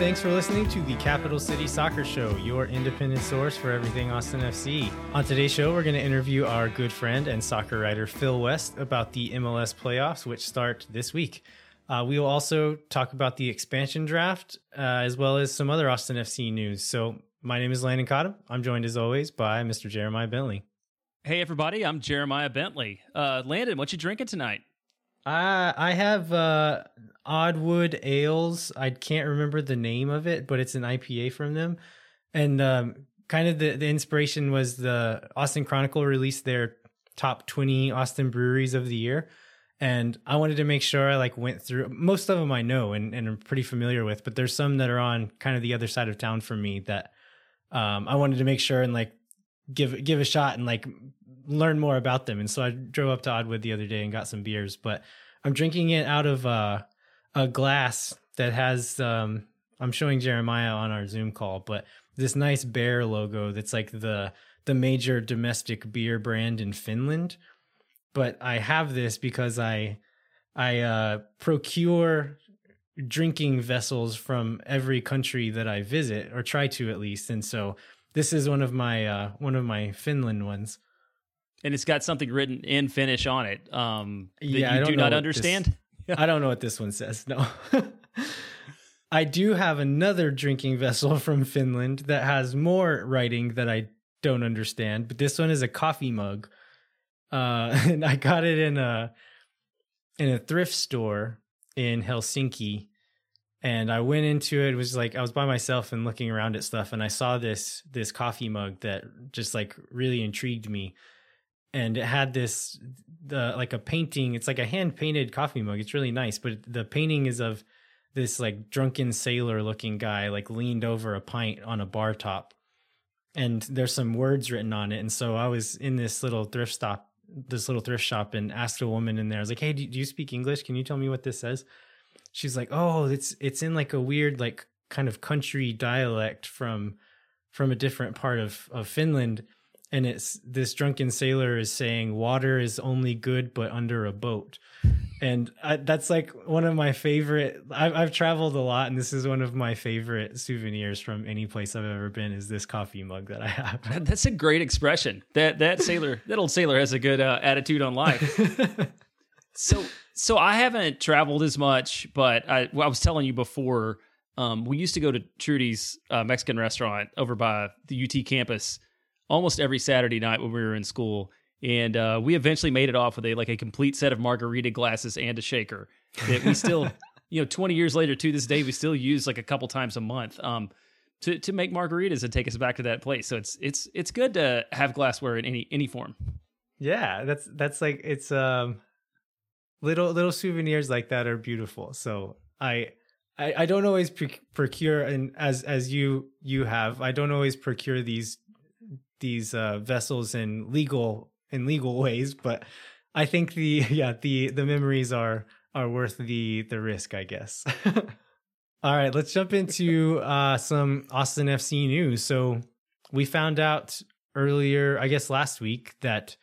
thanks for listening to the Capital City Soccer Show, your independent source for everything Austin FC. On today's show, we're going to interview our good friend and soccer writer Phil West about the MLS playoffs, which start this week. Uh, we will also talk about the expansion draft, uh, as well as some other Austin FC news. So, my name is Landon Cotta. I'm joined as always by Mr. Jeremiah Bentley. Hey, everybody, I'm Jeremiah Bentley. Uh, Landon, what you drinking tonight? I I have uh, Oddwood Ales. I can't remember the name of it, but it's an IPA from them. And um, kind of the, the inspiration was the Austin Chronicle released their top 20 Austin breweries of the year. And I wanted to make sure I like went through most of them I know and, and I'm pretty familiar with, but there's some that are on kind of the other side of town for me that um, I wanted to make sure and like give give a shot and like learn more about them. And so I drove up to Oddwood the other day and got some beers, but I'm drinking it out of uh, a glass that has um, I'm showing Jeremiah on our Zoom call, but this nice bear logo that's like the the major domestic beer brand in Finland. But I have this because I I uh, procure drinking vessels from every country that I visit or try to at least, and so this is one of my uh, one of my Finland ones. And it's got something written in Finnish on it um, that yeah, you do not understand. This, I don't know what this one says. No. I do have another drinking vessel from Finland that has more writing that I don't understand, but this one is a coffee mug. Uh, and I got it in a in a thrift store in Helsinki. And I went into it, it was like I was by myself and looking around at stuff and I saw this this coffee mug that just like really intrigued me. And it had this the like a painting, it's like a hand painted coffee mug. It's really nice, but the painting is of this like drunken sailor looking guy like leaned over a pint on a bar top and there's some words written on it and so i was in this little thrift stop this little thrift shop and asked a woman in there i was like hey do, do you speak english can you tell me what this says she's like oh it's it's in like a weird like kind of country dialect from from a different part of of finland and it's this drunken sailor is saying water is only good but under a boat. And I, that's like one of my favorite I've, I've traveled a lot and this is one of my favorite souvenirs from any place i've ever been is this coffee mug that i have. That's a great expression. That that sailor that old sailor has a good uh, attitude on life. So so i haven't traveled as much but i, well, I was telling you before um, we used to go to trudy's uh, mexican restaurant over by the ut campus almost every saturday night when we were in school. And uh, we eventually made it off with a like a complete set of margarita glasses and a shaker that we still you know 20 years later to this day we still use like a couple times a month um to to make margaritas and take us back to that place. So it's it's it's good to have glassware in any any form. Yeah that's that's like it's um little little souvenirs like that are beautiful. So i i, I don't always procure and as as you you have i don't always procure these these uh, vessels in legal in legal ways, but I think the yeah the the memories are are worth the the risk, I guess. All right, let's jump into uh, some Austin FC news. So we found out earlier, I guess last week, that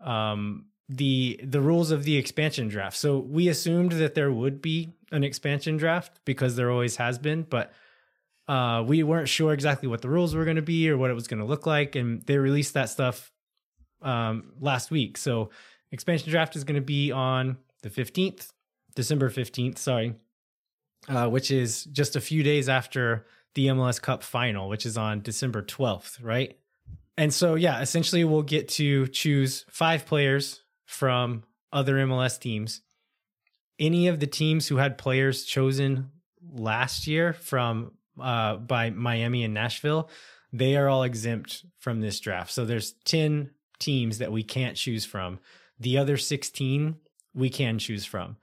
um, the the rules of the expansion draft. So we assumed that there would be an expansion draft because there always has been, but uh, we weren't sure exactly what the rules were going to be or what it was going to look like. And they released that stuff um, last week. So expansion draft is going to be on the 15th, December 15th, sorry, uh, which is just a few days after the MLS Cup final, which is on December 12th, right? And so, yeah, essentially we'll get to choose five players from other MLS teams. Any of the teams who had players chosen last year from uh, by Miami and Nashville, they are all exempt from this draft. So there's 10 teams that we can't choose from. The other 16 we can choose from.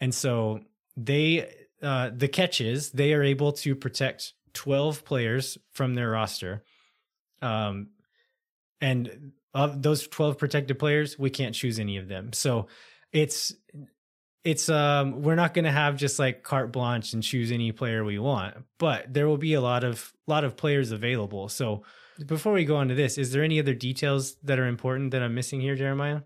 And so they uh, the catch is they are able to protect 12 players from their roster. Um, and of those 12 protected players, we can't choose any of them. So it's it's um we're not going to have just like carte blanche and choose any player we want, but there will be a lot of lot of players available. So before we go on to this, is there any other details that are important that I'm missing here, Jeremiah?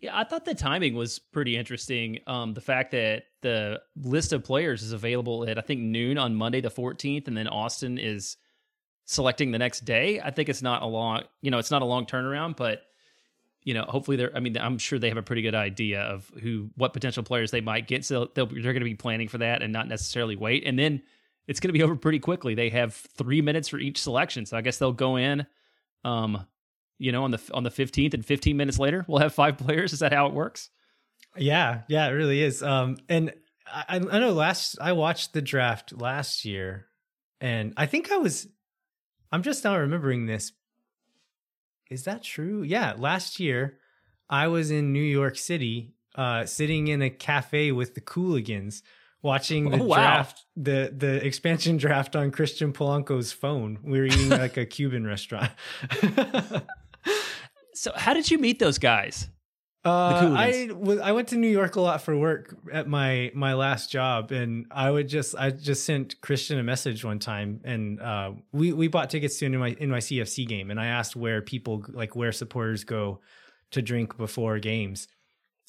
Yeah, I thought the timing was pretty interesting. Um, the fact that the list of players is available at I think noon on Monday the 14th, and then Austin is selecting the next day. I think it's not a long, you know, it's not a long turnaround, but you know, hopefully they're. I mean, I'm sure they have a pretty good idea of who, what potential players they might get. So they'll, they're going to be planning for that and not necessarily wait. And then it's going to be over pretty quickly. They have three minutes for each selection, so I guess they'll go in. Um, you know, on the on the 15th and 15 minutes later, we'll have five players. Is that how it works? Yeah, yeah, it really is. Um, and I, I know last I watched the draft last year, and I think I was. I'm just now remembering this. Is that true? Yeah, last year I was in New York City, uh, sitting in a cafe with the Cooligans, watching the Oh, wow. draft, the the expansion draft on Christian Polanco's phone. We were eating like a Cuban restaurant. So how did you meet those guys? Uh, I was I went to New York a lot for work at my my last job, and I would just I just sent Christian a message one time, and uh, we we bought tickets to my NYCFC game, and I asked where people like where supporters go to drink before games,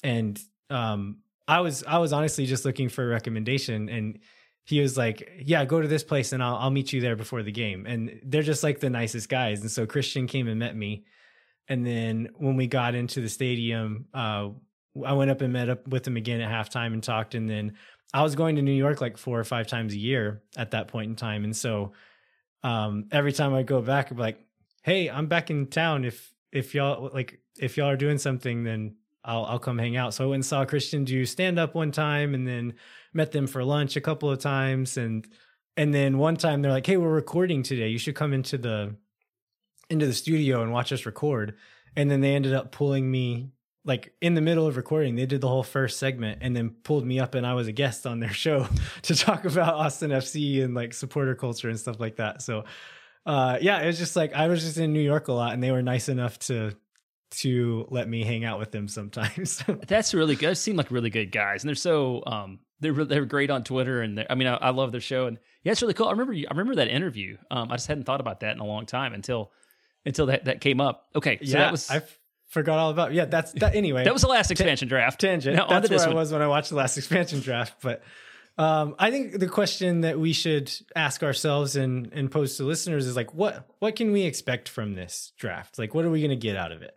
and um, I was I was honestly just looking for a recommendation, and he was like, "Yeah, go to this place, and I'll I'll meet you there before the game," and they're just like the nicest guys, and so Christian came and met me. And then when we got into the stadium, uh, I went up and met up with him again at halftime and talked. And then I was going to New York like four or five times a year at that point in time. And so um, every time I go back, I'm like, "Hey, I'm back in town. If if y'all like if y'all are doing something, then I'll I'll come hang out." So I went and saw Christian do stand up one time, and then met them for lunch a couple of times, and and then one time they're like, "Hey, we're recording today. You should come into the into the studio and watch us record." And then they ended up pulling me like in the middle of recording. They did the whole first segment and then pulled me up, and I was a guest on their show to talk about Austin FC and like supporter culture and stuff like that. So, uh, yeah, it was just like I was just in New York a lot, and they were nice enough to to let me hang out with them sometimes. That's really good. They seem like really good guys, and they're so um they're re- they're great on Twitter, and I mean I, I love their show, and yeah, it's really cool. I remember you- I remember that interview. Um, I just hadn't thought about that in a long time until until that that came up. Okay, so yeah, that was I f- forgot all about. Yeah, that's that. Anyway, that was the last expansion draft. tangent. Now, That's where I was when I watched the last expansion draft. But um, I think the question that we should ask ourselves and and pose to listeners is like, what what can we expect from this draft? Like, what are we going to get out of it?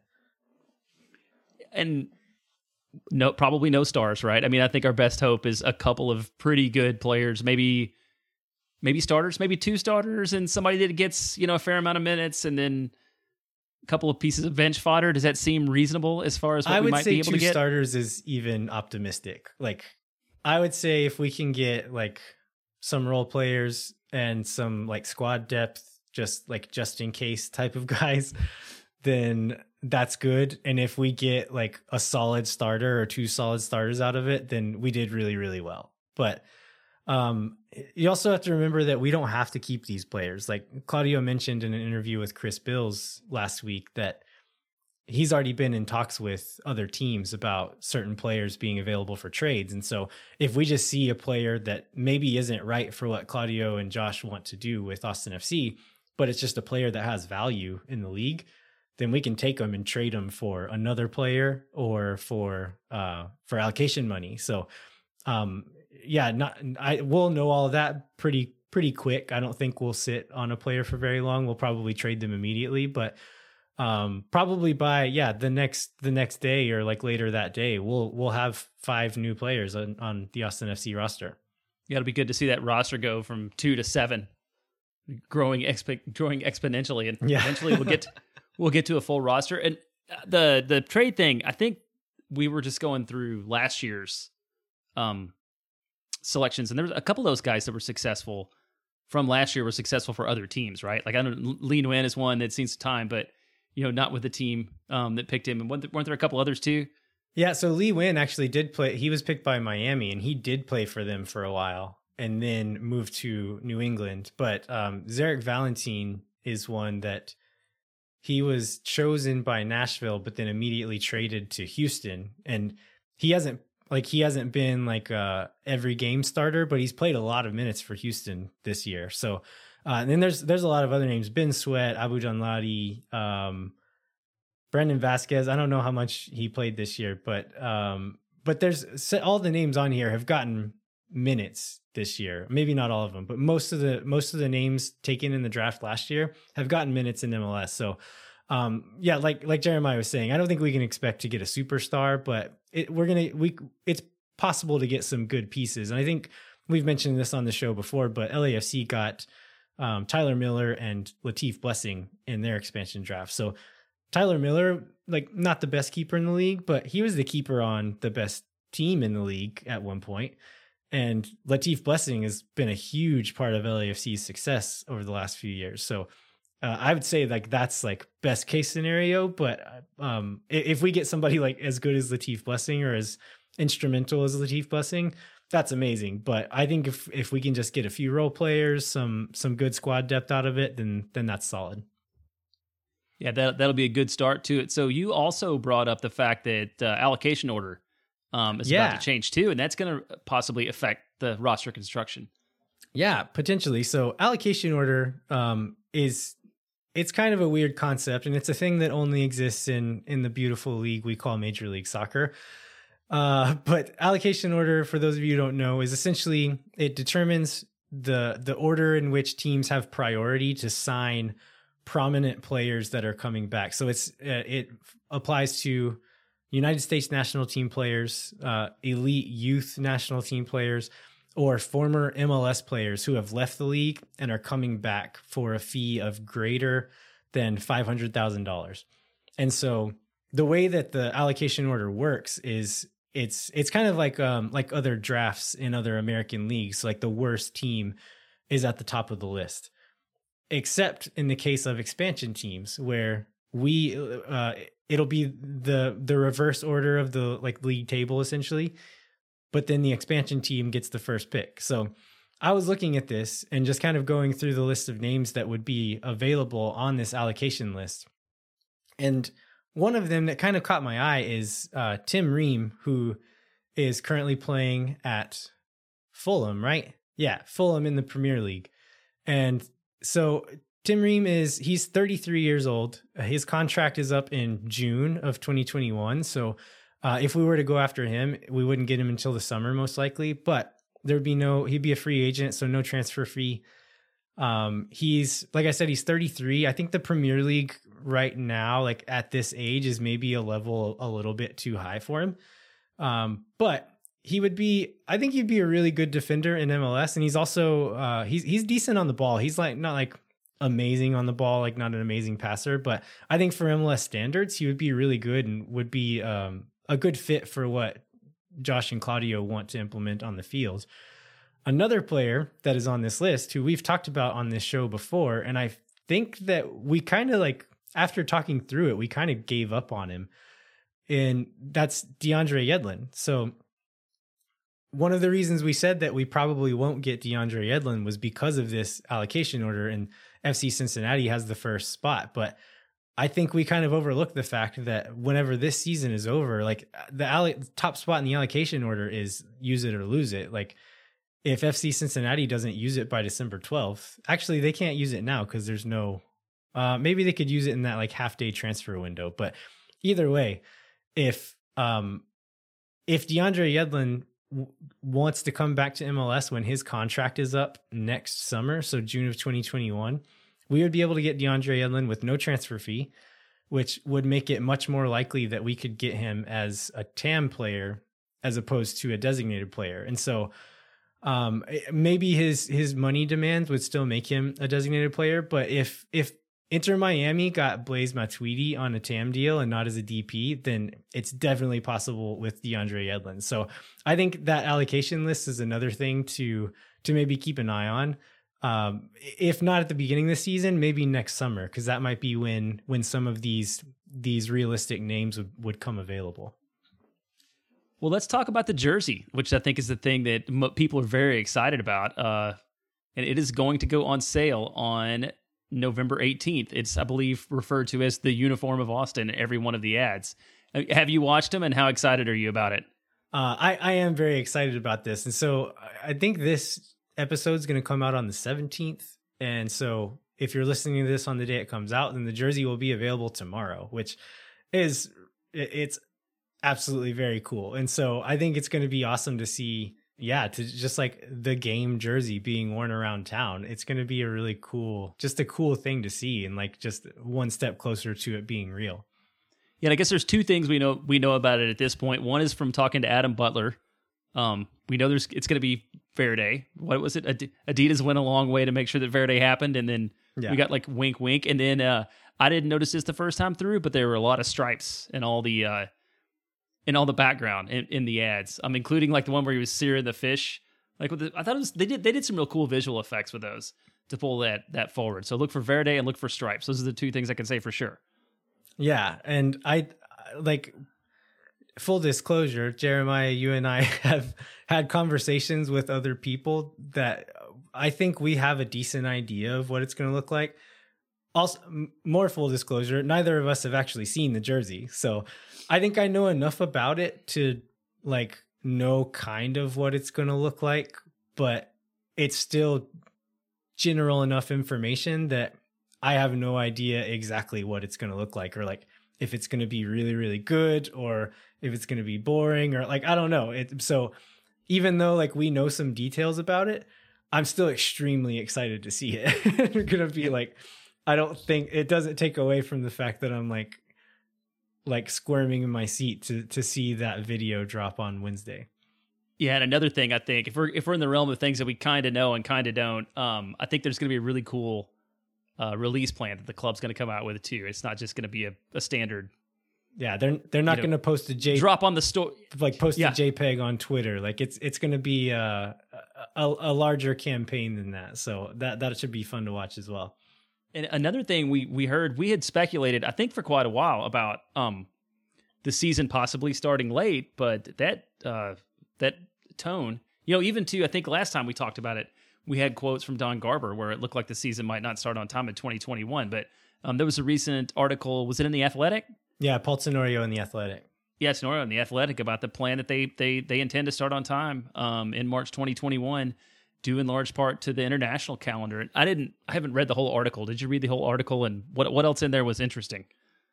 and no probably no stars right i mean i think our best hope is a couple of pretty good players maybe maybe starters maybe two starters and somebody that gets you know a fair amount of minutes and then a couple of pieces of bench fodder does that seem reasonable as far as what I we would might say be able two to get starters is even optimistic. Like, I would say if we can get like some role players and some like squad depth, just like just in case type of guys, then that's good. And if we get like a solid starter or two solid starters out of it, then we did really, really well. But um, you also have to remember that we don't have to keep these players. Like Claudio mentioned in an interview with Chris Bills last week that he's already been in talks with other teams about certain players being available for trades. And so if we just see a player that maybe isn't right for what Claudio and Josh want to do with Austin FC, but it's just a player that has value in the league, then we can take them and trade them for another player or for uh for allocation money. So um yeah, not I will know all of that pretty pretty quick. I don't think we'll sit on a player for very long. We'll probably trade them immediately, but um probably by yeah the next the next day or like later that day we'll we'll have five new players on, on the austin fc roster yeah it'll be good to see that roster go from two to seven growing exp- growing exponentially and Yeah. eventually we'll get we'll get to a full roster and uh, the the trade thing i think we were just going through last year's um selections and there was a couple of those guys that were successful from last year were successful for other teams right? Like i know lee nguyen is one that's seen some time but you know not with the team um that picked him. And weren't there, weren't there a couple others too? Yeah so lee nguyen actually did play he was picked by miami and he did play for them for a while and then moved to new england. But um zarek valentin is one that he was chosen by nashville but then immediately traded to houston. And he hasn't like he hasn't been like uh every game starter but he's played a lot of minutes for houston this year so uh, and then there's there's a lot of other names ben sweat abu danladi um Brandon Vazquez. I don't know how much he played this year, but um, but there's all the names on here have gotten minutes this year. Maybe not all of them, but most of the most of the names taken in the draft last year have gotten minutes in MLS. So um yeah, like like Jeremiah was saying, I don't think we can expect to get a superstar, but it, we're to we it's possible to get some good pieces. And I think we've mentioned this on the show before, but LAFC got um, Tyler Miller and Latif Blessing in their expansion draft. So Tyler Miller, like not the best keeper in the league, but he was the keeper on the best team in the league at one point. And Latif Blessing has been a huge part of LAFC's success over the last few years. So uh, I would say like that's like best case scenario. But um, if we get somebody like as good as Latif Blessing or as instrumental as Latif Blessing, that's amazing. But I think if if we can just get a few role players, some some good squad depth out of it, then then that's solid. Yeah, that that'll be a good start to it. So you also brought up the fact that uh, allocation order um, is yeah. about to change too, and that's going to possibly affect the roster construction. Yeah, potentially. So allocation order um, is it's kind of a weird concept, and it's a thing that only exists in in the beautiful league we call Major League Soccer. Uh, but allocation order, for those of you who don't know, is essentially it determines the the order in which teams have priority to sign prominent players that are coming back. So it's uh, it applies to United States national team players, uh, elite youth national team players, or former MLS players who have left the league and are coming back for a fee of greater than $500,000. And so the way that the allocation order works is it's it's kind of like um like other drafts in other American leagues like the worst team is at the top of the list except in the case of expansion teams where we uh it'll be the the reverse order of the like league table essentially but then the expansion team gets the first pick so i was looking at this and just kind of going through the list of names that would be available on this allocation list and one of them that kind of caught my eye is uh, tim ream who is currently playing at fulham right yeah fulham in the premier league and so Tim Ream is he's 33 years old. His contract is up in June of 2021. So uh, if we were to go after him, we wouldn't get him until the summer most likely. But there'd be no he'd be a free agent, so no transfer fee. Um, he's like I said, he's 33. I think the Premier League right now, like at this age, is maybe a level a little bit too high for him. Um, but he would be I think he'd be a really good defender in MLS and he's also uh he's he's decent on the ball. He's like not like amazing on the ball, like not an amazing passer, but I think for MLS standards, he would be really good and would be um a good fit for what Josh and Claudio want to implement on the field. Another player that is on this list who we've talked about on this show before and I think that we kind of like after talking through it, we kind of gave up on him. And that's DeAndre Yedlin. So one of the reasons we said that we probably won't get DeAndre Yedlin was because of this allocation order, and FC Cincinnati has the first spot. But I think we kind of overlook the fact that whenever this season is over, like the allo- top spot in the allocation order is use it or lose it. Like if FC Cincinnati doesn't use it by December 12th, actually they can't use it now because there's no. Uh, maybe they could use it in that like half day transfer window, but either way, if um if DeAndre Yedlin wants to come back to MLS when his contract is up next summer, so June of 2021, we would be able to get DeAndre Yedlin with no transfer fee, which would make it much more likely that we could get him as a TAM player as opposed to a designated player. And so um, maybe his his money demands would still make him a designated player, but if if Inter Miami got Blaise Matuidi on a TAM deal and not as a DP, then it's definitely possible with DeAndre Yedlin. So I think that allocation list is another thing to to maybe keep an eye on. Um, if not at the beginning of the season, maybe next summer, because that might be when when some of these these realistic names would, would come available. Well, let's talk about the jersey, which I think is the thing that people are very excited about. Uh, and it is going to go on sale on November 18th. It's, I believe, referred to as the uniform of Austin in every one of the ads. Uh, have you watched them and how excited are you about it? Uh, I, I am very excited about this. And so I think this episode is going to come out on the 17th. And so if you're listening to this on the day it comes out, then the jersey will be available tomorrow, which is it's absolutely very cool. And so I think it's going to be awesome to see yeah, to just like the game jersey being worn around town. It's going to be a really cool just a cool thing to see and like just one step closer to it being real. Yeah, I guess there's two things we know we know about it at this point. One is from talking to Adam Butler. Um, we know there's it's going to be Verde. What was it? Adidas went a long way to make sure that Verde happened, and then yeah. we got like wink, wink, and then uh, I didn't notice this the first time through, but there were a lot of stripes and all the uh, in all the background in, in the ads. I'm um, including like the one where he was searing the fish. Like with the, I thought it was they did they did some real cool visual effects with those to pull that that forward. So look for Verde and look for stripes. Those are the two things I can say for sure. Yeah, and I like full disclosure, Jeremiah, you and I have had conversations with other people that I think we have a decent idea of what it's going to look like. Also, more full disclosure, neither of us have actually seen the jersey. So I think I know enough about it to like know kind of what it's going to look like, but it's still general enough information that I have no idea exactly what it's going to look like or like if it's going to be really really good or if it's going to be boring or like I don't know. It so even though like we know some details about it, I'm still extremely excited to see it. it's going to be like I don't think it doesn't take away from the fact that I'm like like squirming in my seat to to see that video drop on Wednesday. Yeah, and another thing I think if we're if we're in the realm of things that we kind of know and kind of don't, um, I think there's going to be a really cool uh, release plan that the club's going to come out with too. It's not just going to be a, a standard. Yeah, they're they're not going to post a J drop on the store like post yeah. a JPEG on Twitter. Like it's it's going to be a, a a larger campaign than that. So that that should be fun to watch as well. And another thing we we heard we had speculated I think for quite a while about um the season possibly starting late, but that uh that tone, you know, even to I think last time we talked about it, we had quotes from Don Garber where it looked like the season might not start on time in 2021. But um, there was a recent article. Was it in the Athletic? Yeah, Paul Tenorio in the Athletic. Yeah, Tenorio in the Athletic about the plan that they they they intend to start on time um, in March 2021 due in large part to the international calendar. And I didn't, I haven't read the whole article. Did you read the whole article? And what what else in there was interesting?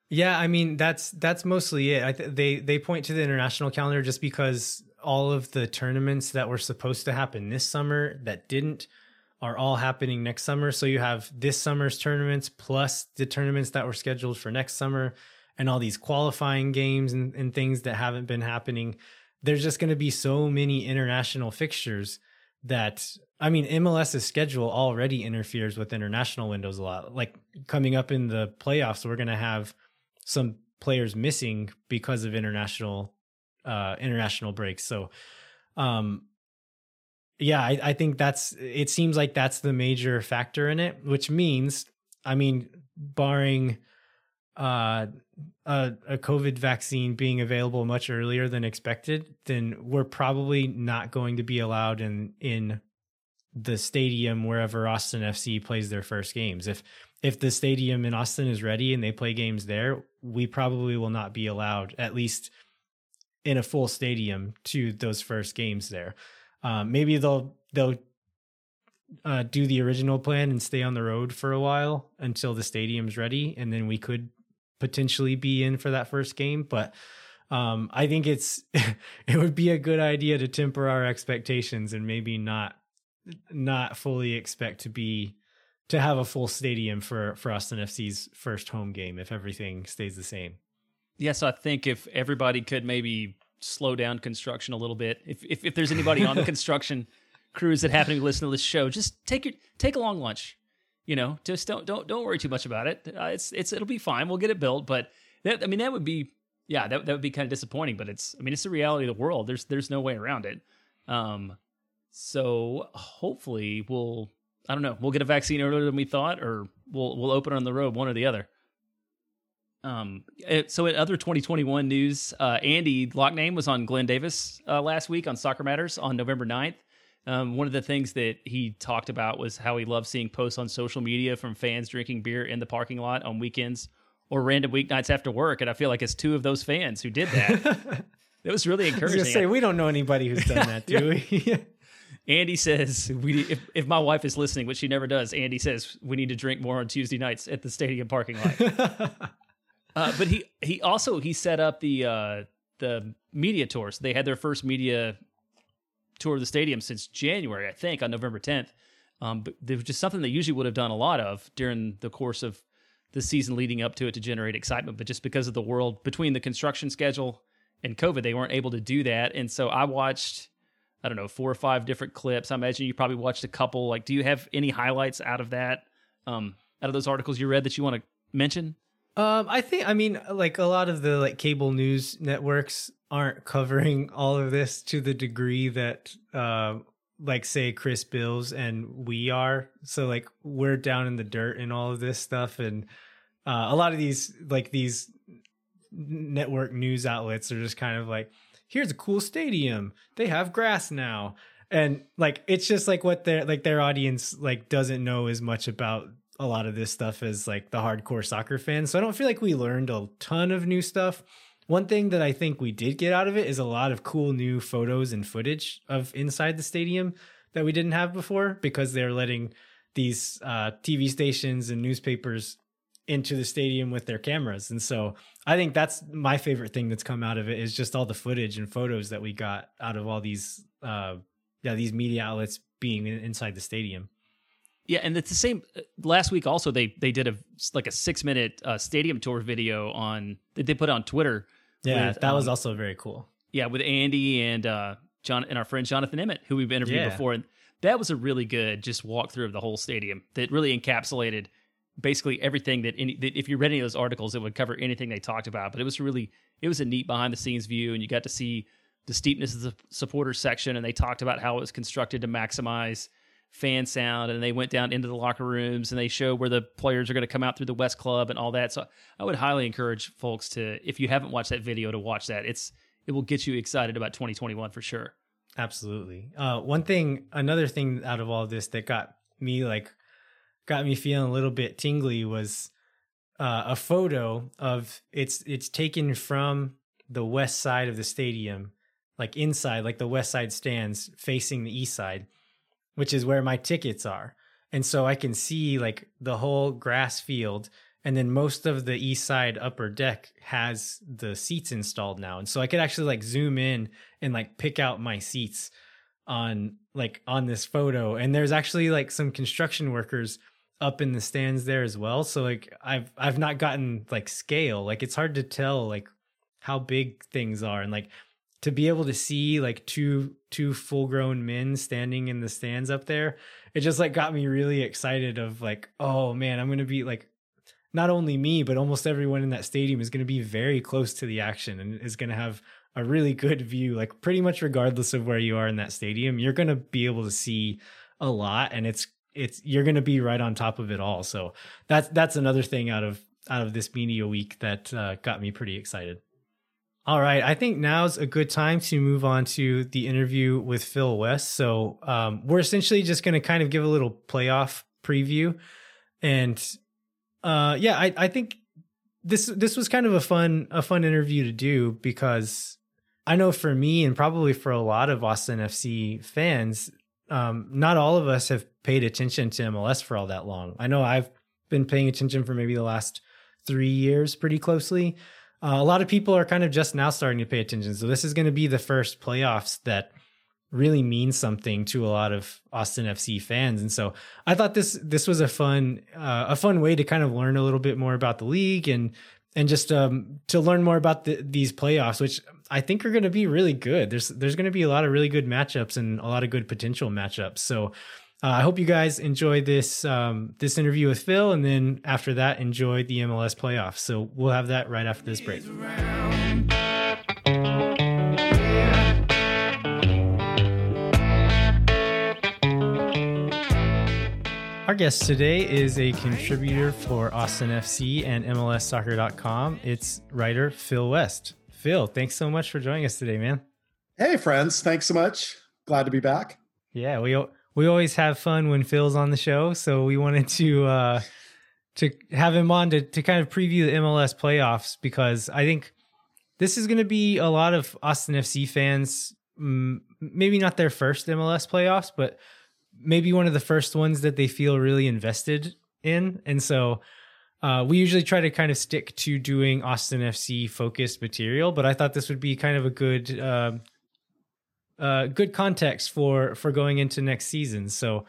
Yeah, I mean that's that's mostly it. Th- they they point to the international calendar just because all of the tournaments that were supposed to happen this summer that didn't are all happening next summer. So you have this summer's tournaments plus the tournaments that were scheduled for next summer and all these qualifying games and, and things that haven't been happening. There's just going to be so many international fixtures that I mean MLS's schedule already interferes with international windows a lot. Like coming up in the playoffs, we're going to have some players missing because of international uh international breaks. So um yeah, I, I think that's it seems like that's the major factor in it, which means I mean, barring uh, a, a COVID vaccine being available much earlier than expected, then we're probably not going to be allowed in in the stadium wherever Austin FC plays their first games. If if the stadium in Austin is ready and they play games there, we probably will not be allowed at least in a full stadium to those first games there. Um, maybe they'll they'll uh, do the original plan and stay on the road for a while until the stadium's ready, and then we could potentially be in for that first game. But um, I think it's it would be a good idea to temper our expectations and maybe not not fully expect to be to have a full stadium for for Austin FC's first home game if everything stays the same. Yes, I think if everybody could maybe slow down construction a little bit. If if, if there's anybody on the construction crews that happen to listen to this show, just take your take a long lunch you know, just don't don't don't worry too much about it. Uh, it's it's it'll be fine. We'll get it built. But that, I mean, that would be yeah, that that would be kind of disappointing. But it's I mean, it's the reality of the world. There's there's no way around it. Um, so hopefully we'll I don't know we'll get a vaccine earlier than we thought, or we'll we'll open on the road, one or the other. Um, so in other 2021 news, uh, Andy Loughnane was on Glenn Davis uh, last week on Soccer Matters on November 9th. Um, one of the things that he talked about was how he loved seeing posts on social media from fans drinking beer in the parking lot on weekends or random weeknights after work. And I feel like it's two of those fans who did that. it was really encouraging. I was say, we don't know anybody who's done that, do we? Andy says we if, if my wife is listening, which she never does, Andy says we need to drink more on Tuesday nights at the stadium parking lot. Uh, but he he also he set up the uh, the media tours. They had their first media tour of the stadium since January, I think, on November 10th. Um, but there was just something they usually would have done a lot of during the course of the season leading up to it to generate excitement. But just because of the world between the construction schedule and COVID, they weren't able to do that. And so I watched, I don't know, four or five different clips. I imagine you probably watched a couple. Like, do you have any highlights out of that, um, out of those articles you read that you want to mention? Um, I think I mean like a lot of the like cable news networks aren't covering all of this to the degree that uh like say Chris Bills and we are. So like we're down in the dirt in all of this stuff and uh, a lot of these like these network news outlets are just kind of like here's a cool stadium. They have grass now. And like it's just like what their like their audience like doesn't know as much about a lot of this stuff as like the hardcore soccer fans. So I don't feel like we learned a ton of new stuff. One thing that I think we did get out of it is a lot of cool new photos and footage of inside the stadium that we didn't have before because they're letting these uh, TV stations and newspapers into the stadium with their cameras. And so I think that's my favorite thing that's come out of it is just all the footage and photos that we got out of all these uh, yeah these media outlets being inside the stadium. Yeah, and it's the same. Uh, last week also they they did a like a six minute uh, stadium tour video on that they put on Twitter. Yeah, with, that was um, also very cool. Yeah, with Andy and uh, John and our friend Jonathan Emmett, who we've interviewed yeah. before, and that was a really good just walkthrough of the whole stadium that really encapsulated basically everything that, any, that if you read any of those articles, it would cover anything they talked about. But it was really it was a neat behind the scenes view, and you got to see the steepness of the supporters section, and they talked about how it was constructed to maximize fan sound and they went down into the locker rooms and they show where the players are going to come out through the west club and all that. So i would highly encourage folks to if you haven't watched that video to watch that. It's it will get you excited about 2021 for sure. Absolutely. Uh, one thing another thing out of all this that got me like got me feeling a little bit tingly was uh, a photo of it's it's taken from the west side of the stadium like inside like the west side stands facing the east side which is where my tickets are. And so I can see like the whole grass field. And then most of the east side upper deck has the seats installed now. And so I could actually like zoom in and like pick out my seats on like on this photo. And there's actually like some construction workers up in the stands there as well. So like I've I've not gotten like scale. Like it's hard to tell like how big things are. And like to be able to see like two two full grown men standing in the stands up there it just like got me really excited of like oh man i'm gonna be like not only me but almost everyone in that stadium is gonna be very close to the action and is gonna have a really good view like pretty much regardless of where you are in that stadium you're gonna be able to see a lot and it's it's you're gonna be right on top of it all. So that's that's another thing out of out of this media week that uh, got me pretty excited all right. I think now's a good time to move on to the interview with Phil West. So um, we're essentially just going to kind of give a little playoff preview. And uh, yeah, I, I think this this was kind of a fun a fun interview to do because I know for me and probably for a lot of Austin FC fans, um, not all of us have paid attention to MLS for all that long. I know I've been paying attention for maybe the last three years pretty closely. Uh, a lot of people are kind of just now starting to pay attention. So this is going to be the first playoffs that really means something to a lot of Austin FC fans. And so I thought this this was a fun uh, a fun way to kind of learn a little bit more about the league and and just um, to learn more about the, these playoffs, which I think are going to be really good. There's there's going to be a lot of really good matchups and a lot of good potential matchups. So uh, I hope you guys enjoyed this um, this interview with Phil, and then after that, enjoy the MLS playoffs. So we'll have that right after this break. Our guest today is a contributor for Austin FC and MLSsoccer.com. It's writer Phil West. Phil, thanks so much for joining us today, man. Hey, friends. Thanks so much. Glad to be back. Yeah, we we always have fun when Phil's on the show, so we wanted to uh, to have him on to to kind of preview the MLS playoffs because I think this is going to be a lot of Austin FC fans. Maybe not their first MLS playoffs, but maybe one of the first ones that they feel really invested in, and so uh, we usually try to kind of stick to doing Austin FC focused material, but I thought this would be kind of a good uh, uh, good context for for going into next season. So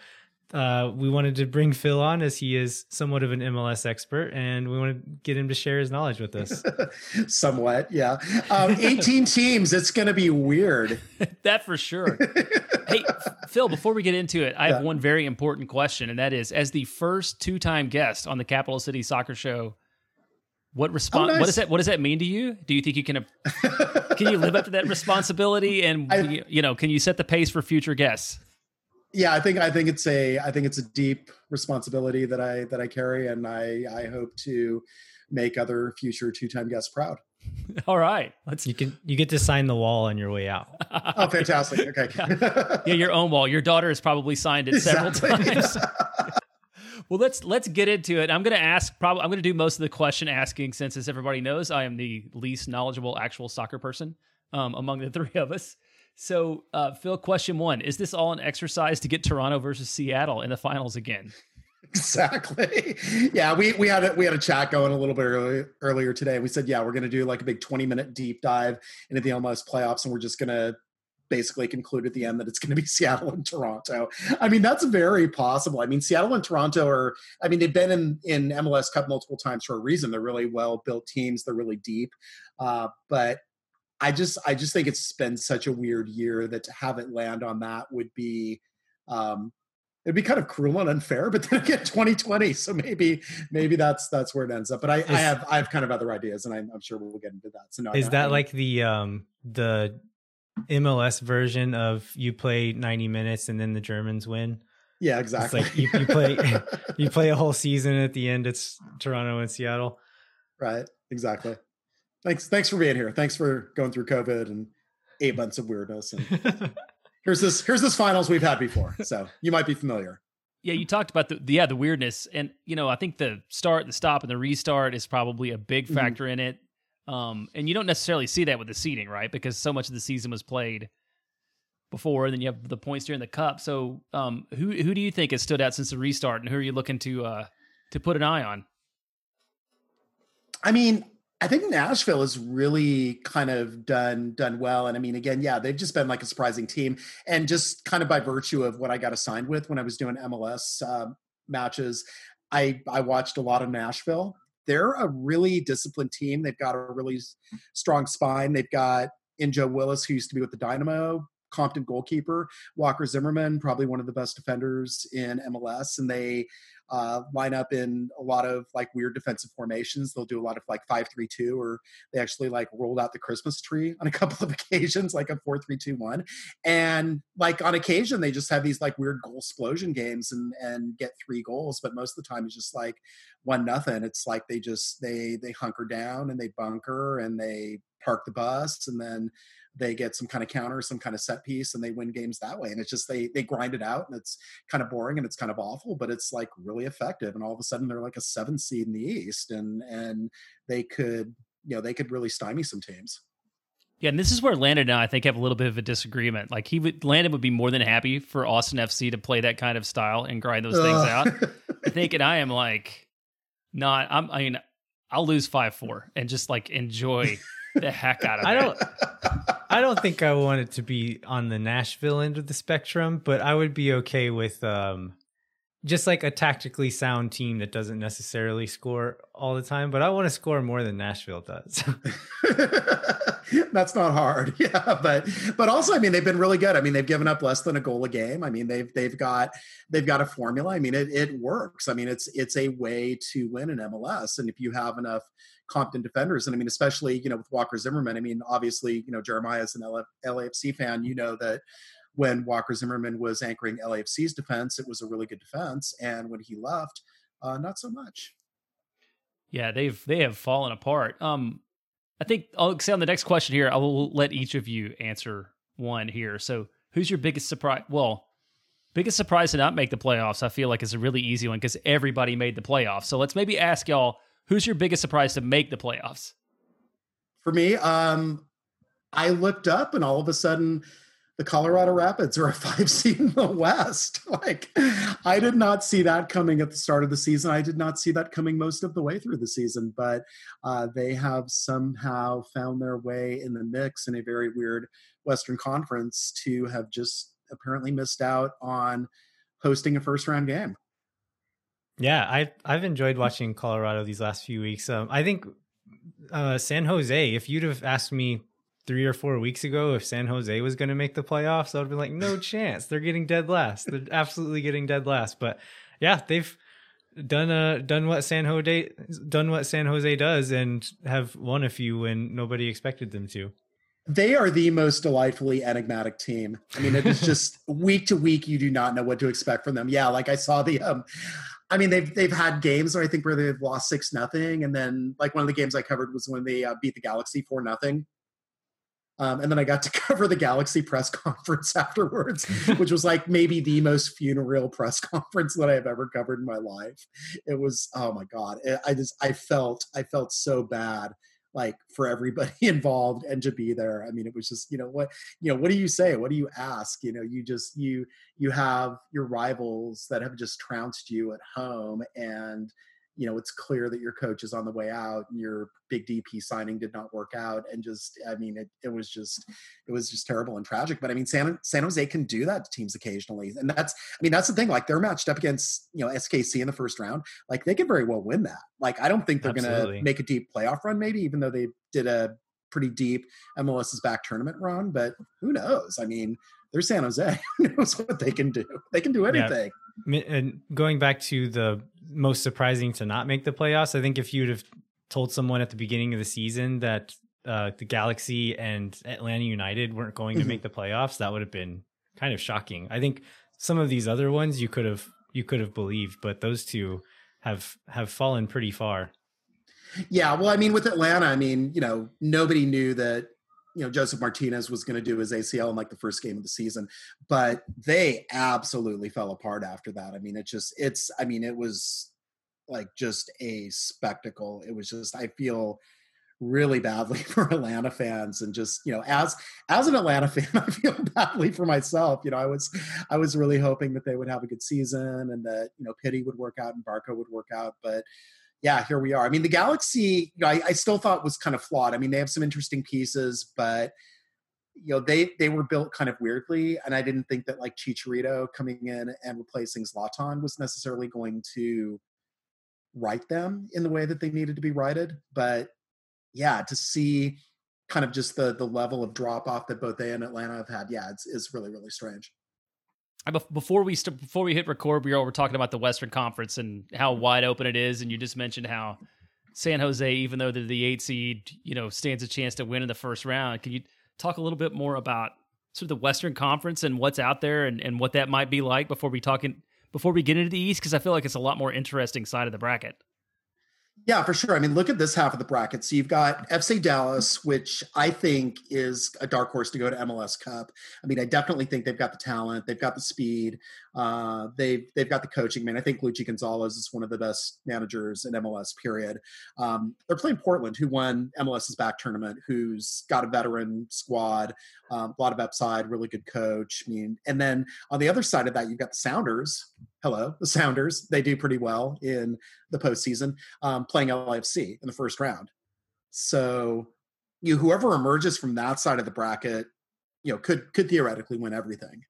uh, we wanted to bring Phil on as he is somewhat of an MLS expert, and we want to get him to share his knowledge with us. somewhat, yeah. Um, 18 teams. It's going to be weird. that for sure. hey, Phil, before we get into it, I have one very important question, and that is as the first two time guest on the Capital City Soccer Show, what response? Oh, nice. What does that? What does that mean to you? Do you think you can? can you live up to that responsibility? And I, you know, can you set the pace for future guests? yeah, I think I think it's a I think it's a deep responsibility that I that I carry, and I I hope to make other future two time guests proud. All right, let's. You can you get to sign the wall on your way out. oh, fantastic! Okay, yeah. yeah. your own wall. Your daughter has probably signed it exactly. several times. Well, let's let's get into it. I'm going to ask. Probably, I'm going to do most of the question asking since, as everybody knows, I am the least knowledgeable actual soccer person um, among the three of us. So, uh, Phil, question one: Is this all an exercise to get Toronto versus Seattle in the finals again? Exactly. Yeah, we we had a, we had a chat going a little bit earlier, earlier today. We said, yeah, we're going to do like a big twenty minute deep dive into the MLS playoffs, and we're just going to basically conclude at the end that it's going to be Seattle and Toronto. I mean, that's very possible. I mean, Seattle and Toronto are. I mean, they've been in in MLS Cup multiple times for a reason. They're really well built teams. They're really deep. Uh, but I just I just think it's been such a weird year that to have it land on that would be um it'd be kind of cruel and unfair, but then again 2020. So maybe maybe that's that's where it ends up. But I, is, I have I have kind of other ideas and I'm, I'm sure we'll get into that. So no, is that like the um the MLS version of you play 90 minutes and then the Germans win? Yeah, exactly. It's like you, you play you play a whole season at the end it's Toronto and Seattle. Right. Exactly thanks thanks for being here. Thanks for going through COVID and eight months of weirdness. And here's this here's this finals we've had before, so you might be familiar. Yeah, you talked about the, the yeah the weirdness, and you know I think the start, the stop, and the restart is probably a big mm-hmm. factor mm-hmm. in it. Um, and you don't necessarily see that with the seeding, right? Because so much of the season was played before, and then you have the points during the cup. So, um, who who do you think has stood out since the restart, and who are you looking to uh, to put an eye on? I mean, I think Nashville has really kind of done done well, and I mean, again, yeah, they've just been like a surprising team, and just kind of by virtue of what I got assigned with when I was doing MLS uh, matches, I I watched a lot of Nashville. They're a really disciplined team. They've got a really strong spine. They've got in Joe Willis, who used to be with the Dynamo, Compton goalkeeper, Walker Zimmerman, probably one of the best defenders in MLS, and they uh, line up in a lot of like weird defensive formations. They'll do a lot of like five three two, or they actually like rolled out the Christmas tree on a couple of occasions, like a four three two one. And like on occasion, they just have these like weird goal explosion games and and get three goals, but most of the time it's just like one nothing. It's like they just they they hunker down and they bunker and they park the bus and then they get some kind of counter, some kind of set piece, and they win games that way. And it's just they they grind it out, and it's kind of boring and it's kind of awful, but it's like really effective. And all of a sudden, they're like a seven seed in the East, and and they could you know they could really stymie some teams. Yeah, and this is where Landon and I, I think have a little bit of a disagreement. Like he would, Landon would be more than happy for Austin FC to play that kind of style and grind those things out. I think, and I am like, not. I'm. I mean, I'll lose five four and just like enjoy the heck out of it. I don't. I don't think I want it to be on the Nashville end of the spectrum, but I would be okay with um, just like a tactically sound team that doesn't necessarily score all the time, but I want to score more than Nashville does. That's not hard. Yeah, but but also I mean they've been really good. I mean they've given up less than a goal a game. I mean they've they've got they've got a formula. I mean it it works. I mean it's it's a way to win an MLS and if you have enough Compton defenders. And I mean, especially, you know, with Walker Zimmerman, I mean, obviously, you know, Jeremiah is an LAFC fan, you know that when Walker Zimmerman was anchoring LAFC's defense, it was a really good defense. And when he left, uh, not so much. Yeah, they've they have fallen apart. Um, I think I'll say on the next question here, I will let each of you answer one here. So, who's your biggest surprise? Well, biggest surprise to not make the playoffs. I feel like is a really easy one because everybody made the playoffs. So let's maybe ask y'all Who's your biggest surprise to make the playoffs? For me, um, I looked up and all of a sudden, the Colorado Rapids are a five seed in the West. Like, I did not see that coming at the start of the season. I did not see that coming most of the way through the season, but uh, they have somehow found their way in the mix in a very weird Western Conference to have just apparently missed out on hosting a first round game. Yeah, I I've enjoyed watching Colorado these last few weeks. Um, I think uh, San Jose. If you'd have asked me three or four weeks ago if San Jose was going to make the playoffs, I would have been like, no chance. They're getting dead last. They're absolutely getting dead last. But yeah, they've done uh done what San Jose done what San Jose does and have won a few when nobody expected them to. They are the most delightfully enigmatic team. I mean, it is just week to week you do not know what to expect from them. Yeah, like I saw the um I mean, they've they've had games where I think where they've lost six nothing, and then like one of the games I covered was when they uh, beat the Galaxy four nothing. Um, and then I got to cover the Galaxy press conference afterwards, which was like maybe the most funereal press conference that I've ever covered in my life. It was oh my god, I just I felt I felt so bad like for everybody involved and to be there. I mean it was just you know what you know what do you say? What do you ask? You know you just you you have your rivals that have just trounced you at home and you know it's clear that your coach is on the way out and your big dp signing did not work out and just i mean it, it was just it was just terrible and tragic but i mean san, san jose can do that to teams occasionally and that's i mean that's the thing like they're matched up against you know skc in the first round like they could very well win that like i don't think they're going to make a deep playoff run maybe even though they did a pretty deep mls's back tournament run but who knows? I mean they're san jose who knows what they can do they can do anything yeah. and going back to the most surprising to not make the playoffs. I think if you'd have told someone at the beginning of the season that uh, the Galaxy and Atlanta United weren't going to mm-hmm. make the playoffs, that would have been kind of shocking. I think some of these other ones you could have you could have believed, but those two have have fallen pretty far. Yeah, well, I mean, with Atlanta, I mean, you know, nobody knew that you know Josef Martinez was going to do his ACL in like the first game of the season, but they absolutely fell apart after that. I mean, it just it's I mean, it was like just a spectacle. It was just I feel really badly for Atlanta fans and just you know as as an Atlanta fan I feel badly for myself you know I was I was really hoping that they would have a good season and that you know Pity would work out and Barco would work out but yeah, here we are. I mean, the Galaxy, you know, I, I still thought was kind of flawed. I mean, they have some interesting pieces, but you know, they they were built kind of weirdly, and I didn't think that like Chicharito coming in and replacing Zlatan was necessarily going to write them in the way that they needed to be righted. But yeah, to see kind of just the the level of drop off that both they and Atlanta have had, yeah, it's is really really strange before we st- before we hit record, we were talking about the Western Conference and how wide open it is, and you just mentioned how San Jose, even though they're the eight seed, you know, stands a chance to win in the first round. Can you talk a little bit more about sort of the Western Conference and what's out there and, and what that might be like before we talking before we get into the East? Because I feel like it's a lot more interesting side of the bracket. Yeah, for sure. I mean, look at this half of the bracket. So you've got FC Dallas, which I think is a dark horse to go to MLS Cup. I mean, I definitely think they've got the talent, they've got the speed, uh, they've they've got the coaching. I mean, I think Luchi Gonzalez is one of the best managers in MLS. Period. Um, they're playing Portland, who won MLS's back tournament, who's got a veteran squad, um, a lot of upside, really good coach. I mean, and then on the other side of that, you've got the Sounders. Hello, the Sounders. They do pretty well in the postseason, um, playing LFC in the first round. So, you whoever emerges from that side of the bracket, you know, could could theoretically win everything.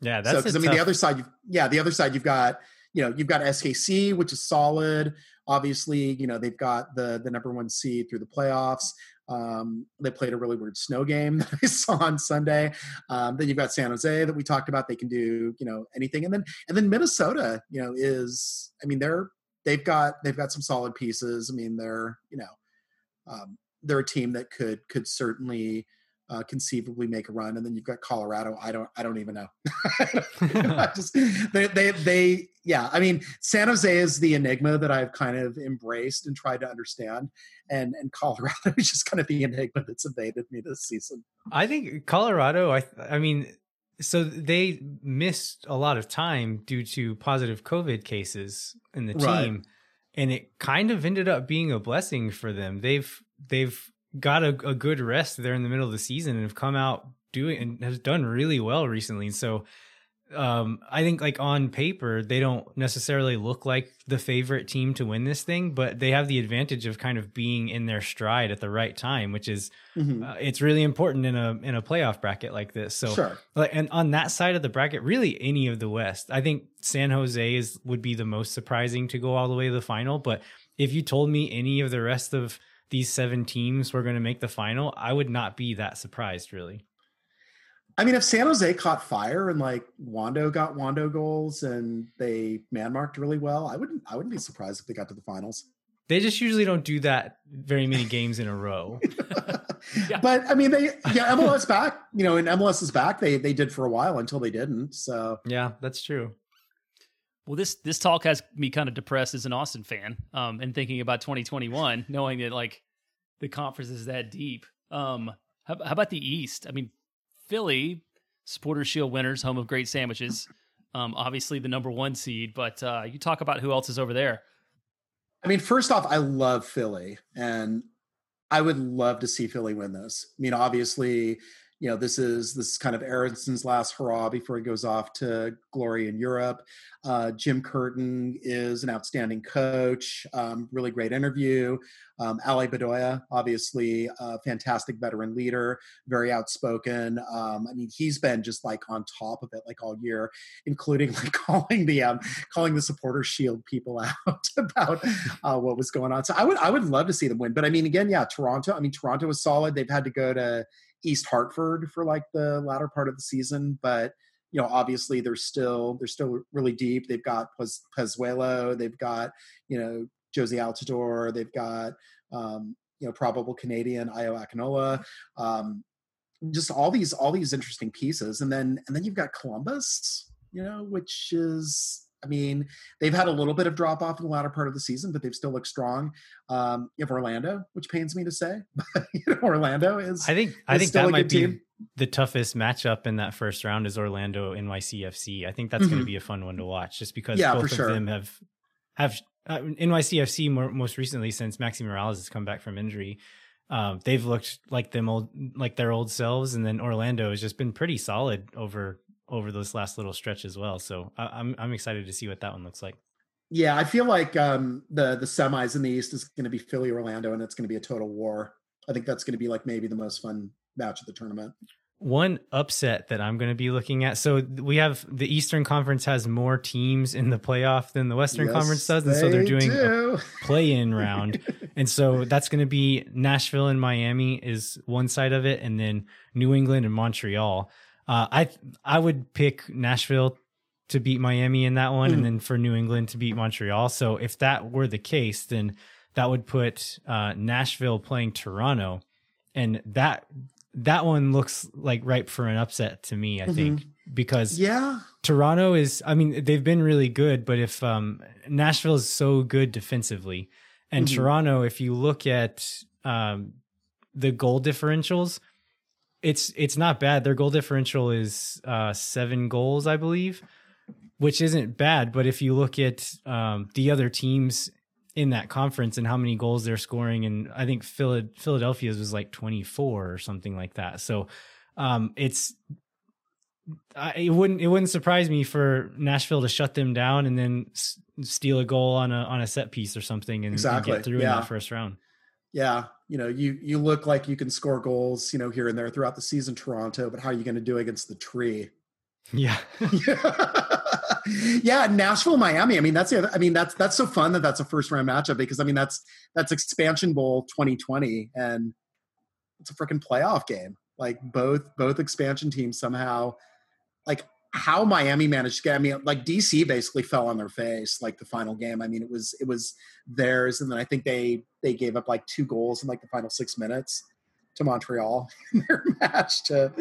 Yeah, that's because so, I mean the other side. You've, yeah, the other side. You've got you know you've got SKC, which is solid. Obviously, you know they've got the the number one seed through the playoffs. Um, they played a really weird snow game that I saw on Sunday. Um, then you've got San Jose that we talked about. They can do you know anything, and then and then Minnesota, you know, is I mean they're they've got they've got some solid pieces. I mean they're you know um, they're a team that could could certainly uh, conceivably make a run, and then you've got Colorado. I don't, I don't even know. I just they, they, they, yeah. I mean, San Jose is the enigma that I've kind of embraced and tried to understand, and and Colorado is just kind of the enigma that's evaded me this season. I think Colorado. I, I mean, so they missed a lot of time due to positive COVID cases in the team, right. and it kind of ended up being a blessing for them. They've they've got a, a, good rest there in the middle of the season and have come out doing and has done really well recently. So um I think like on paper they don't necessarily look like the favorite team to win this thing, but they have the advantage of kind of being in their stride at the right time, which is Mhm. uh, it's really important in a in a playoff bracket like this. So sure. like and on that side of the bracket, really any of the West, I think San Jose is would be the most surprising to go all the way to the final. But if you told me any of the rest of these seven teams were going to make the final, I would not be that surprised, really. I mean, if San Jose caught fire and like Wondo got Wondo goals and they man marked really well, I wouldn't I wouldn't be surprised if they got to the finals. They just usually don't do that very many games in a row. Yeah. But I mean, they yeah, MLS back. You know, and MLS is back. They they did for a while until they didn't. So Yeah, that's true. Well, this this talk has me kind of depressed as an Austin fan, um, and thinking about 2021, knowing that like the conference is that deep. Um, how, how about the East? I mean, Philly, Supporter Shield winners, home of great sandwiches. Um, obviously the number one seed, but uh, you talk about who else is over there. I mean, first off, I love Philly, and I would love to see Philly win this. I mean, obviously, you know, this is this is kind of Aaronson's last hurrah before he goes off to glory in Europe. Uh, Jim Curtin is an outstanding coach, um, really great interview. Um, Ali Bedoya, obviously, a fantastic veteran leader, very outspoken. Um, I mean, he's been just like on top of it like all year, including like calling the um, calling the supporter shield people out about uh, what was going on. So I would I would love to see them win. But I mean, again, yeah, Toronto. I mean, Toronto was solid. They've had to go to East Hartford for like the latter part of the season, but you know, obviously they're still they're still really deep. They've got Pez, Pozuelo, they've got you know Jozy Altidore, they've got um, you know probable Canadian Ayo Akinola. Um, just all these all these interesting pieces, and then and then you've got Columbus, you know, which is I mean, they've had a little bit of drop off in the latter part of the season, but they've still looked strong. Um, you have Orlando, which pains me to say, but you know, Orlando is. I think I think still that might be team. the toughest matchup in that first round is Orlando NYCFC. I think that's going Mhm. to be a fun one to watch, just because Yeah, both of sure. them have have uh, NYCFC more, most recently since Maxi Moralez has come back from injury. Um, they've looked like them old like their old selves, and then Orlando has just been pretty solid over over this last little stretch as well. So I, I'm I'm excited to see what that one looks like. Yeah, I feel like um, the the semis in the East is going to be Philly Orlando, and it's going to be a total war. I think that's going to be like maybe the most fun match of the tournament. One upset that I'm going to be looking at. So we have the Eastern Conference has more teams in the playoff than the Western Conference does, and so they're they doing a do. play-in round, and so that's going to be Nashville and Miami is one side of it, and then New England and Montreal. Uh, I I would pick Nashville to beat Miami in that one, Mhm. and then for New England to beat Montreal. So if that were the case, then that would put uh, Nashville playing Toronto, and that that one looks like ripe for an upset to me. I think because yeah, Toronto is I mean they've been really good but if um Nashville is so good defensively and Mhm. Toronto if you look at um the goal differentials it's it's not bad their goal differential is uh 7 goals I believe which isn't bad but if you look at um the other teams in that conference and how many goals they're scoring and I think Phila- Philadelphia's was like 24 or something like that so um it's I, it wouldn't it wouldn't surprise me for Nashville to shut them down and then s- steal a goal on a on a set piece or something and, and get through in yeah. that first round. Yeah. You know, you you look like you can score goals, you know, here and there throughout the season, Toronto. But how are you going to do against the tree? Yeah, yeah, Nashville, Miami. I mean, that's the other, I mean, that's that's so fun that that's a first round matchup because I mean that's that's expansion bowl 2020 and it's a freaking playoff game. Like both both expansion teams somehow like how Miami managed to get I mean like DC basically fell on their face like the final game. I mean it was it was theirs and then I think they they gave up like two goals in like the final 6 minutes to Montreal in their match to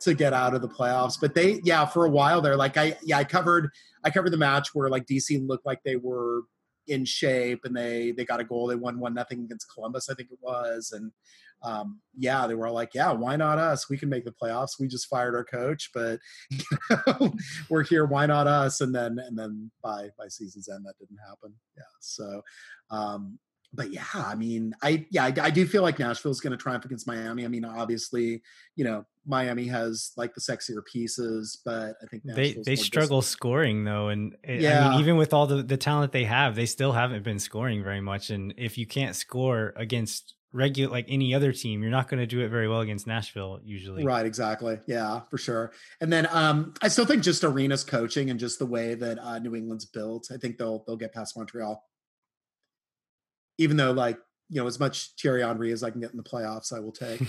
to get out of the playoffs. But they, yeah, for a while there, like I, yeah, I covered, I covered the match where like DC looked like they were in shape and they they got a goal. They won one nothing against Columbus, I think it was, and um, yeah, they were like, yeah, why not us? We can make the playoffs. We just fired our coach, but you know, we're here. Why not us? And then and then by by season's end, that didn't happen. Yeah, so. Um, but yeah, I mean, I yeah, I, I do feel like Nashville is going to triumph against Miami. I mean, obviously, you know, Miami has like the sexier pieces, but I think they Nashville's they more struggle dis- scoring though, and it- I mean, even with all the the talent they have, they still haven't been scoring very much. And if you can't score against regular like any other team, you're not going to do it very well against Nashville usually. Right, exactly. Yeah, for sure. And then um, I still think just Arena's coaching and just the way that uh, New England's built, I think they'll they'll get past Montreal. Even though, like you know, as much Thierry Henry as I can get in the playoffs, I will take.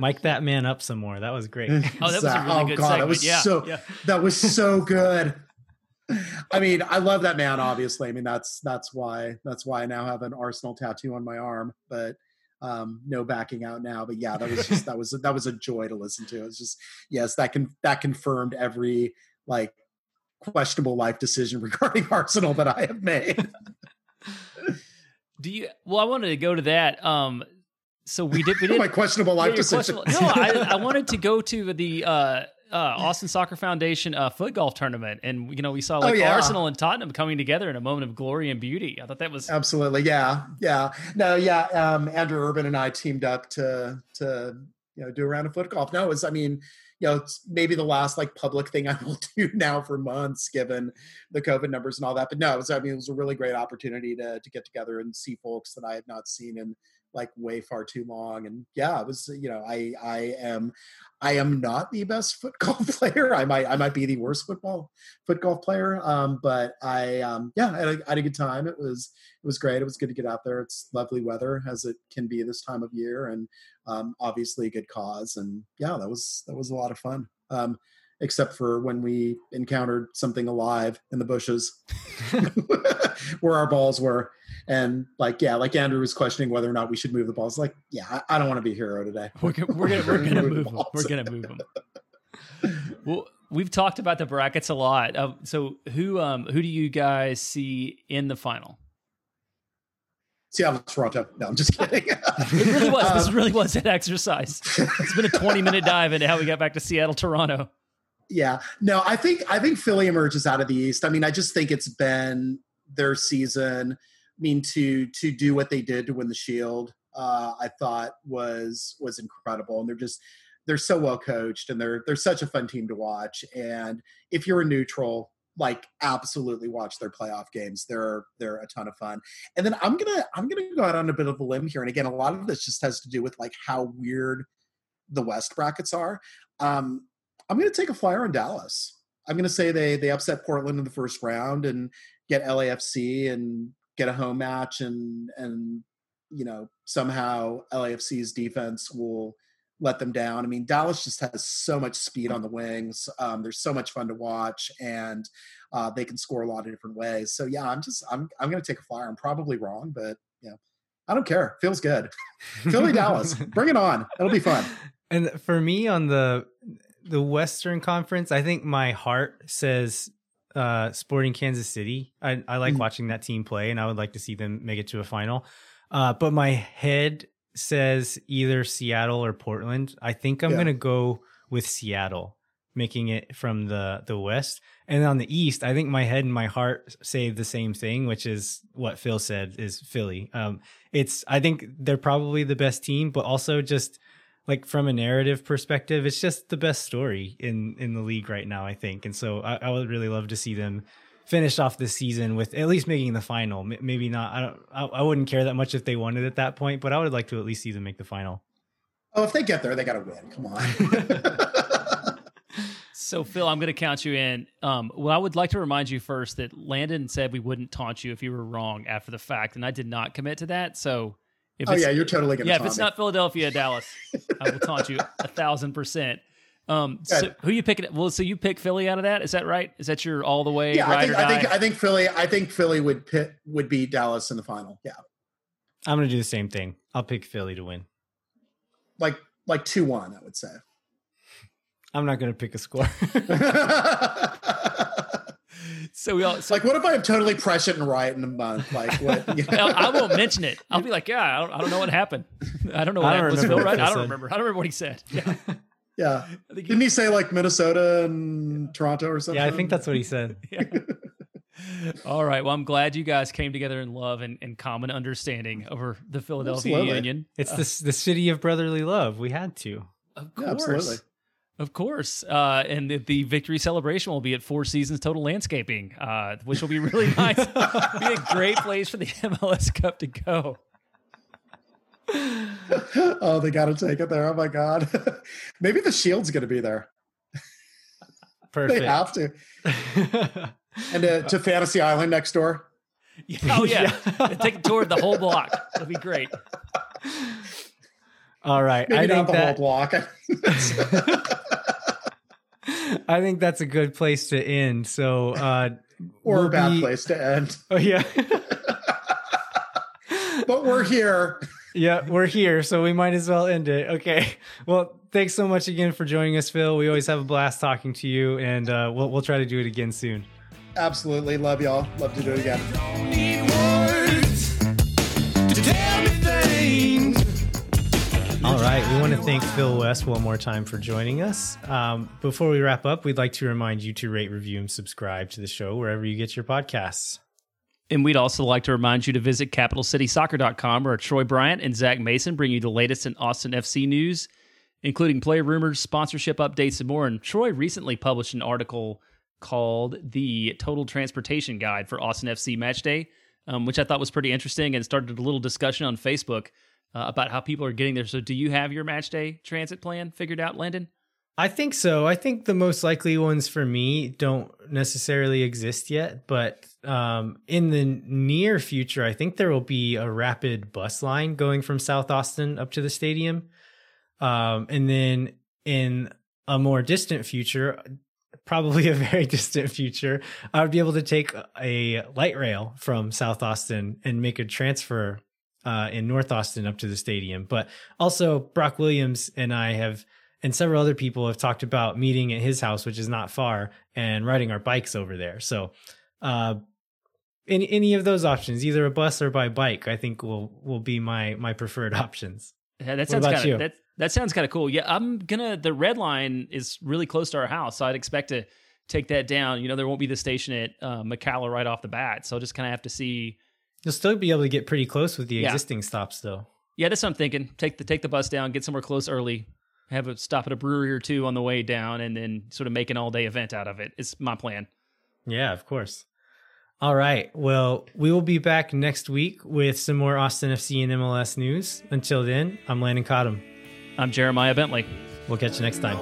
Mike that man up some more. That was great. Oh, that was a really Oh, good God, that was yeah, so- yeah. that was so good. I mean, I love that man. Obviously, I mean that's that's why that's why I now have an Arsenal tattoo on my arm. But um, no backing out now. But yeah, that was just that was that was a joy to listen to. It's just yes, that can that confirmed every like questionable life decision regarding Arsenal that I have made. Do you? Well, I wanted to go to that. Um, so we did. We did. my questionable life your decision. questionable- no, I, I wanted to go to the uh, uh, Austin Soccer Foundation uh, foot golf tournament, and you know we saw like Oh, yeah. Arsenal and Tottenham coming together in a moment of glory and beauty. I thought that was Absolutely, yeah, yeah. No, yeah. Um, Andrew Urban and I teamed up to to you know do a round of foot golf. No, it was I mean, you know, it's maybe the last like public thing I will do now for months, given the COVID numbers and all that. But no, it was I mean, it was a really great opportunity to to get together and see folks that I had not seen in like way far too long. And yeah, it was you know, I I am I am not the best foot golf player. I might I might be the worst football foot golf player. Um, but I um yeah, I had, a, I had a good time. It was it was great. It was good to get out there. It's lovely weather as it can be this time of year, and um, obviously a good cause. And yeah, that was that was a lot of fun. Um, except for when we encountered something alive in the bushes where our balls were, and like yeah, like Andrew was questioning whether or not we should move the balls. Like yeah, I, I don't want to be a hero today. we're, go- we're gonna we're gonna Move move them. We're gonna move them. Well, we've talked about the brackets a lot. Uh, so who um who do you guys see in the final? Seattle, Toronto. No, I'm just kidding. It really was. this Um, really was an exercise. It's been a 20 minute dive into how we got back to Seattle, Toronto. Yeah. No, I think I think Philly emerges out of the East. I mean, I just think it's been their season. I mean, to to do what they did to win the Shield, uh, I thought was was incredible, and they're just they're so well coached, and they're they're such a fun team to watch. And if you're a neutral, like absolutely watch their playoff games. They're they're a ton of fun. And then I'm gonna I'm gonna go out on a bit of a limb here, and again, a lot of this just has to do with like how weird the West brackets are. Um, I'm going to take a flyer on Dallas. I'm going to say they they upset Portland in the first round and get LAFC and get a home match and and you know somehow LAFC's defense will let them down. I mean Dallas just has so much speed on the wings. Um, they're so much fun to watch and uh, they can score a lot of different ways. So yeah, I'm just I'm I'm going to take a flyer. I'm probably wrong, but yeah, I don't care. Feels good. Philly Dallas, bring it on. It'll be fun. And for me on the the Western Conference, I think my heart says uh Sporting Kansas City. I, I like Mhm. watching that team play and I would like to see them make it to a final. Uh but my head says either Seattle or Portland. I think I'm Yeah. gonna go with Seattle making it from the the West. And on the East, I think my head and my heart say the same thing, which is what Phil said is Philly. Um it's I think they're probably the best team, but also just like from a narrative perspective, it's just the best story in in the league right now. I think, and so I, I would really love to see them finish off the season with at least making the final. M- Maybe not. I don't. I, I wouldn't care that much if they won it at that point, but I would like to at least see them make the final. Oh, if they get there, they got to win. Come on. So, Phil, I'm going to count you in. Um, well, I would like to remind you first that Landon said we wouldn't taunt you if you were wrong after the fact, and I did not commit to that. So, if oh yeah, you're totally gonna. yeah, if it's me. not Philadelphia, Dallas, I will taunt you a thousand percent. Um, so who you picking? Well, so you pick Philly out of that? Is that right? Is that your all the way yeah, ride I think or I think I think Philly. I think Philly would pit would beat Dallas in the final. Yeah, I'm gonna do the same thing. I'll pick Philly to win. like like two one. I would say. I'm not gonna pick a score. so we all. So like, what if I'm totally prescient and right in a month? Like, what? you know? I, I won't mention it. I'll be like, yeah, I don't, I don't know what happened. I don't know what I happened. Was remember Phil right? I don't remember. I don't remember what he said. Yeah, yeah. I think Didn't he say like Minnesota and Toronto or something? yeah, I think that's what he said. Yeah. All right. Well, I'm glad you guys came together in love and, and common understanding over the Philadelphia Absolutely. Union. It's Uh, this the city of brotherly love. We had to. Of course. Absolutely. Of course. Uh, and the, the, victory celebration will be at Four Seasons Total Landscaping, uh, which will be really nice. be a great place for the MLS Cup to go. oh, they got to take it there. Oh my God. Maybe the Shield's going to be there. Perfect. they have to. and uh, to Fantasy Island next door. Yeah, oh yeah, yeah. take a tour of the whole block. That'd be great. All right, Maybe I think the that, whole block. I think that's a good place to end. So, uh, or we'll a bad be... place to end. Oh yeah, but we're here. Yeah, we're here, so we might as well end it. Okay. Well, thanks so much again for joining us, Phil. We always have a blast talking to you, and uh, we'll we'll try to do it again soon. Absolutely, love y'all. Love to do it again. We want to thank Phil West one more time for joining us. Um, before we wrap up, we'd like to remind you to rate, review, and subscribe to the show wherever you get your podcasts. And we'd also like to remind you to visit capitalcitysoccer.com where Troy Bryant and Zach Mason bring you the latest in Austin FC news, including player rumors, sponsorship updates, and more. And Troy recently published an article called The Total Transportation Guide for Austin FC Match Day, um, which I thought was pretty interesting and started a little discussion on Facebook uh, about how people are getting there. So, do you have your match day transit plan figured out, Landon? I think so. I think the most likely ones for me don't necessarily exist yet, but um, in the near future, I think there will be a rapid bus line going from South Austin up to the stadium. Um, and then in a more distant future, probably a very distant future, I would be able to take a light rail from South Austin and make a transfer uh, in North Austin up to the stadium. But also, Brock Williams and I have, and several other people have talked about meeting at his house, which is not far, and riding our bikes over there. So, uh, any any of those options, either a bus or by bike, I think will will be my my preferred options. Yeah, that sounds kind of that that sounds kind of cool. Yeah, I'm gonna. The red line is really close to our house, so I'd expect to take that down. You know, there won't be the station at uh, McKalla right off the bat, so I'll just kind of have to see You'll still be able to get pretty close with the yeah. existing stops, though. Yeah, that's what I'm thinking. Take the take the bus down, get somewhere close early, have a stop at a brewery or two on the way down, and then sort of make an all day event out of it. It's my plan. Yeah, of course. All right. Well, we will be back next week with some more Austin FC and MLS news. Until then, I'm Landon Cottam. I'm Jeremiah Bentley. We'll catch you next time.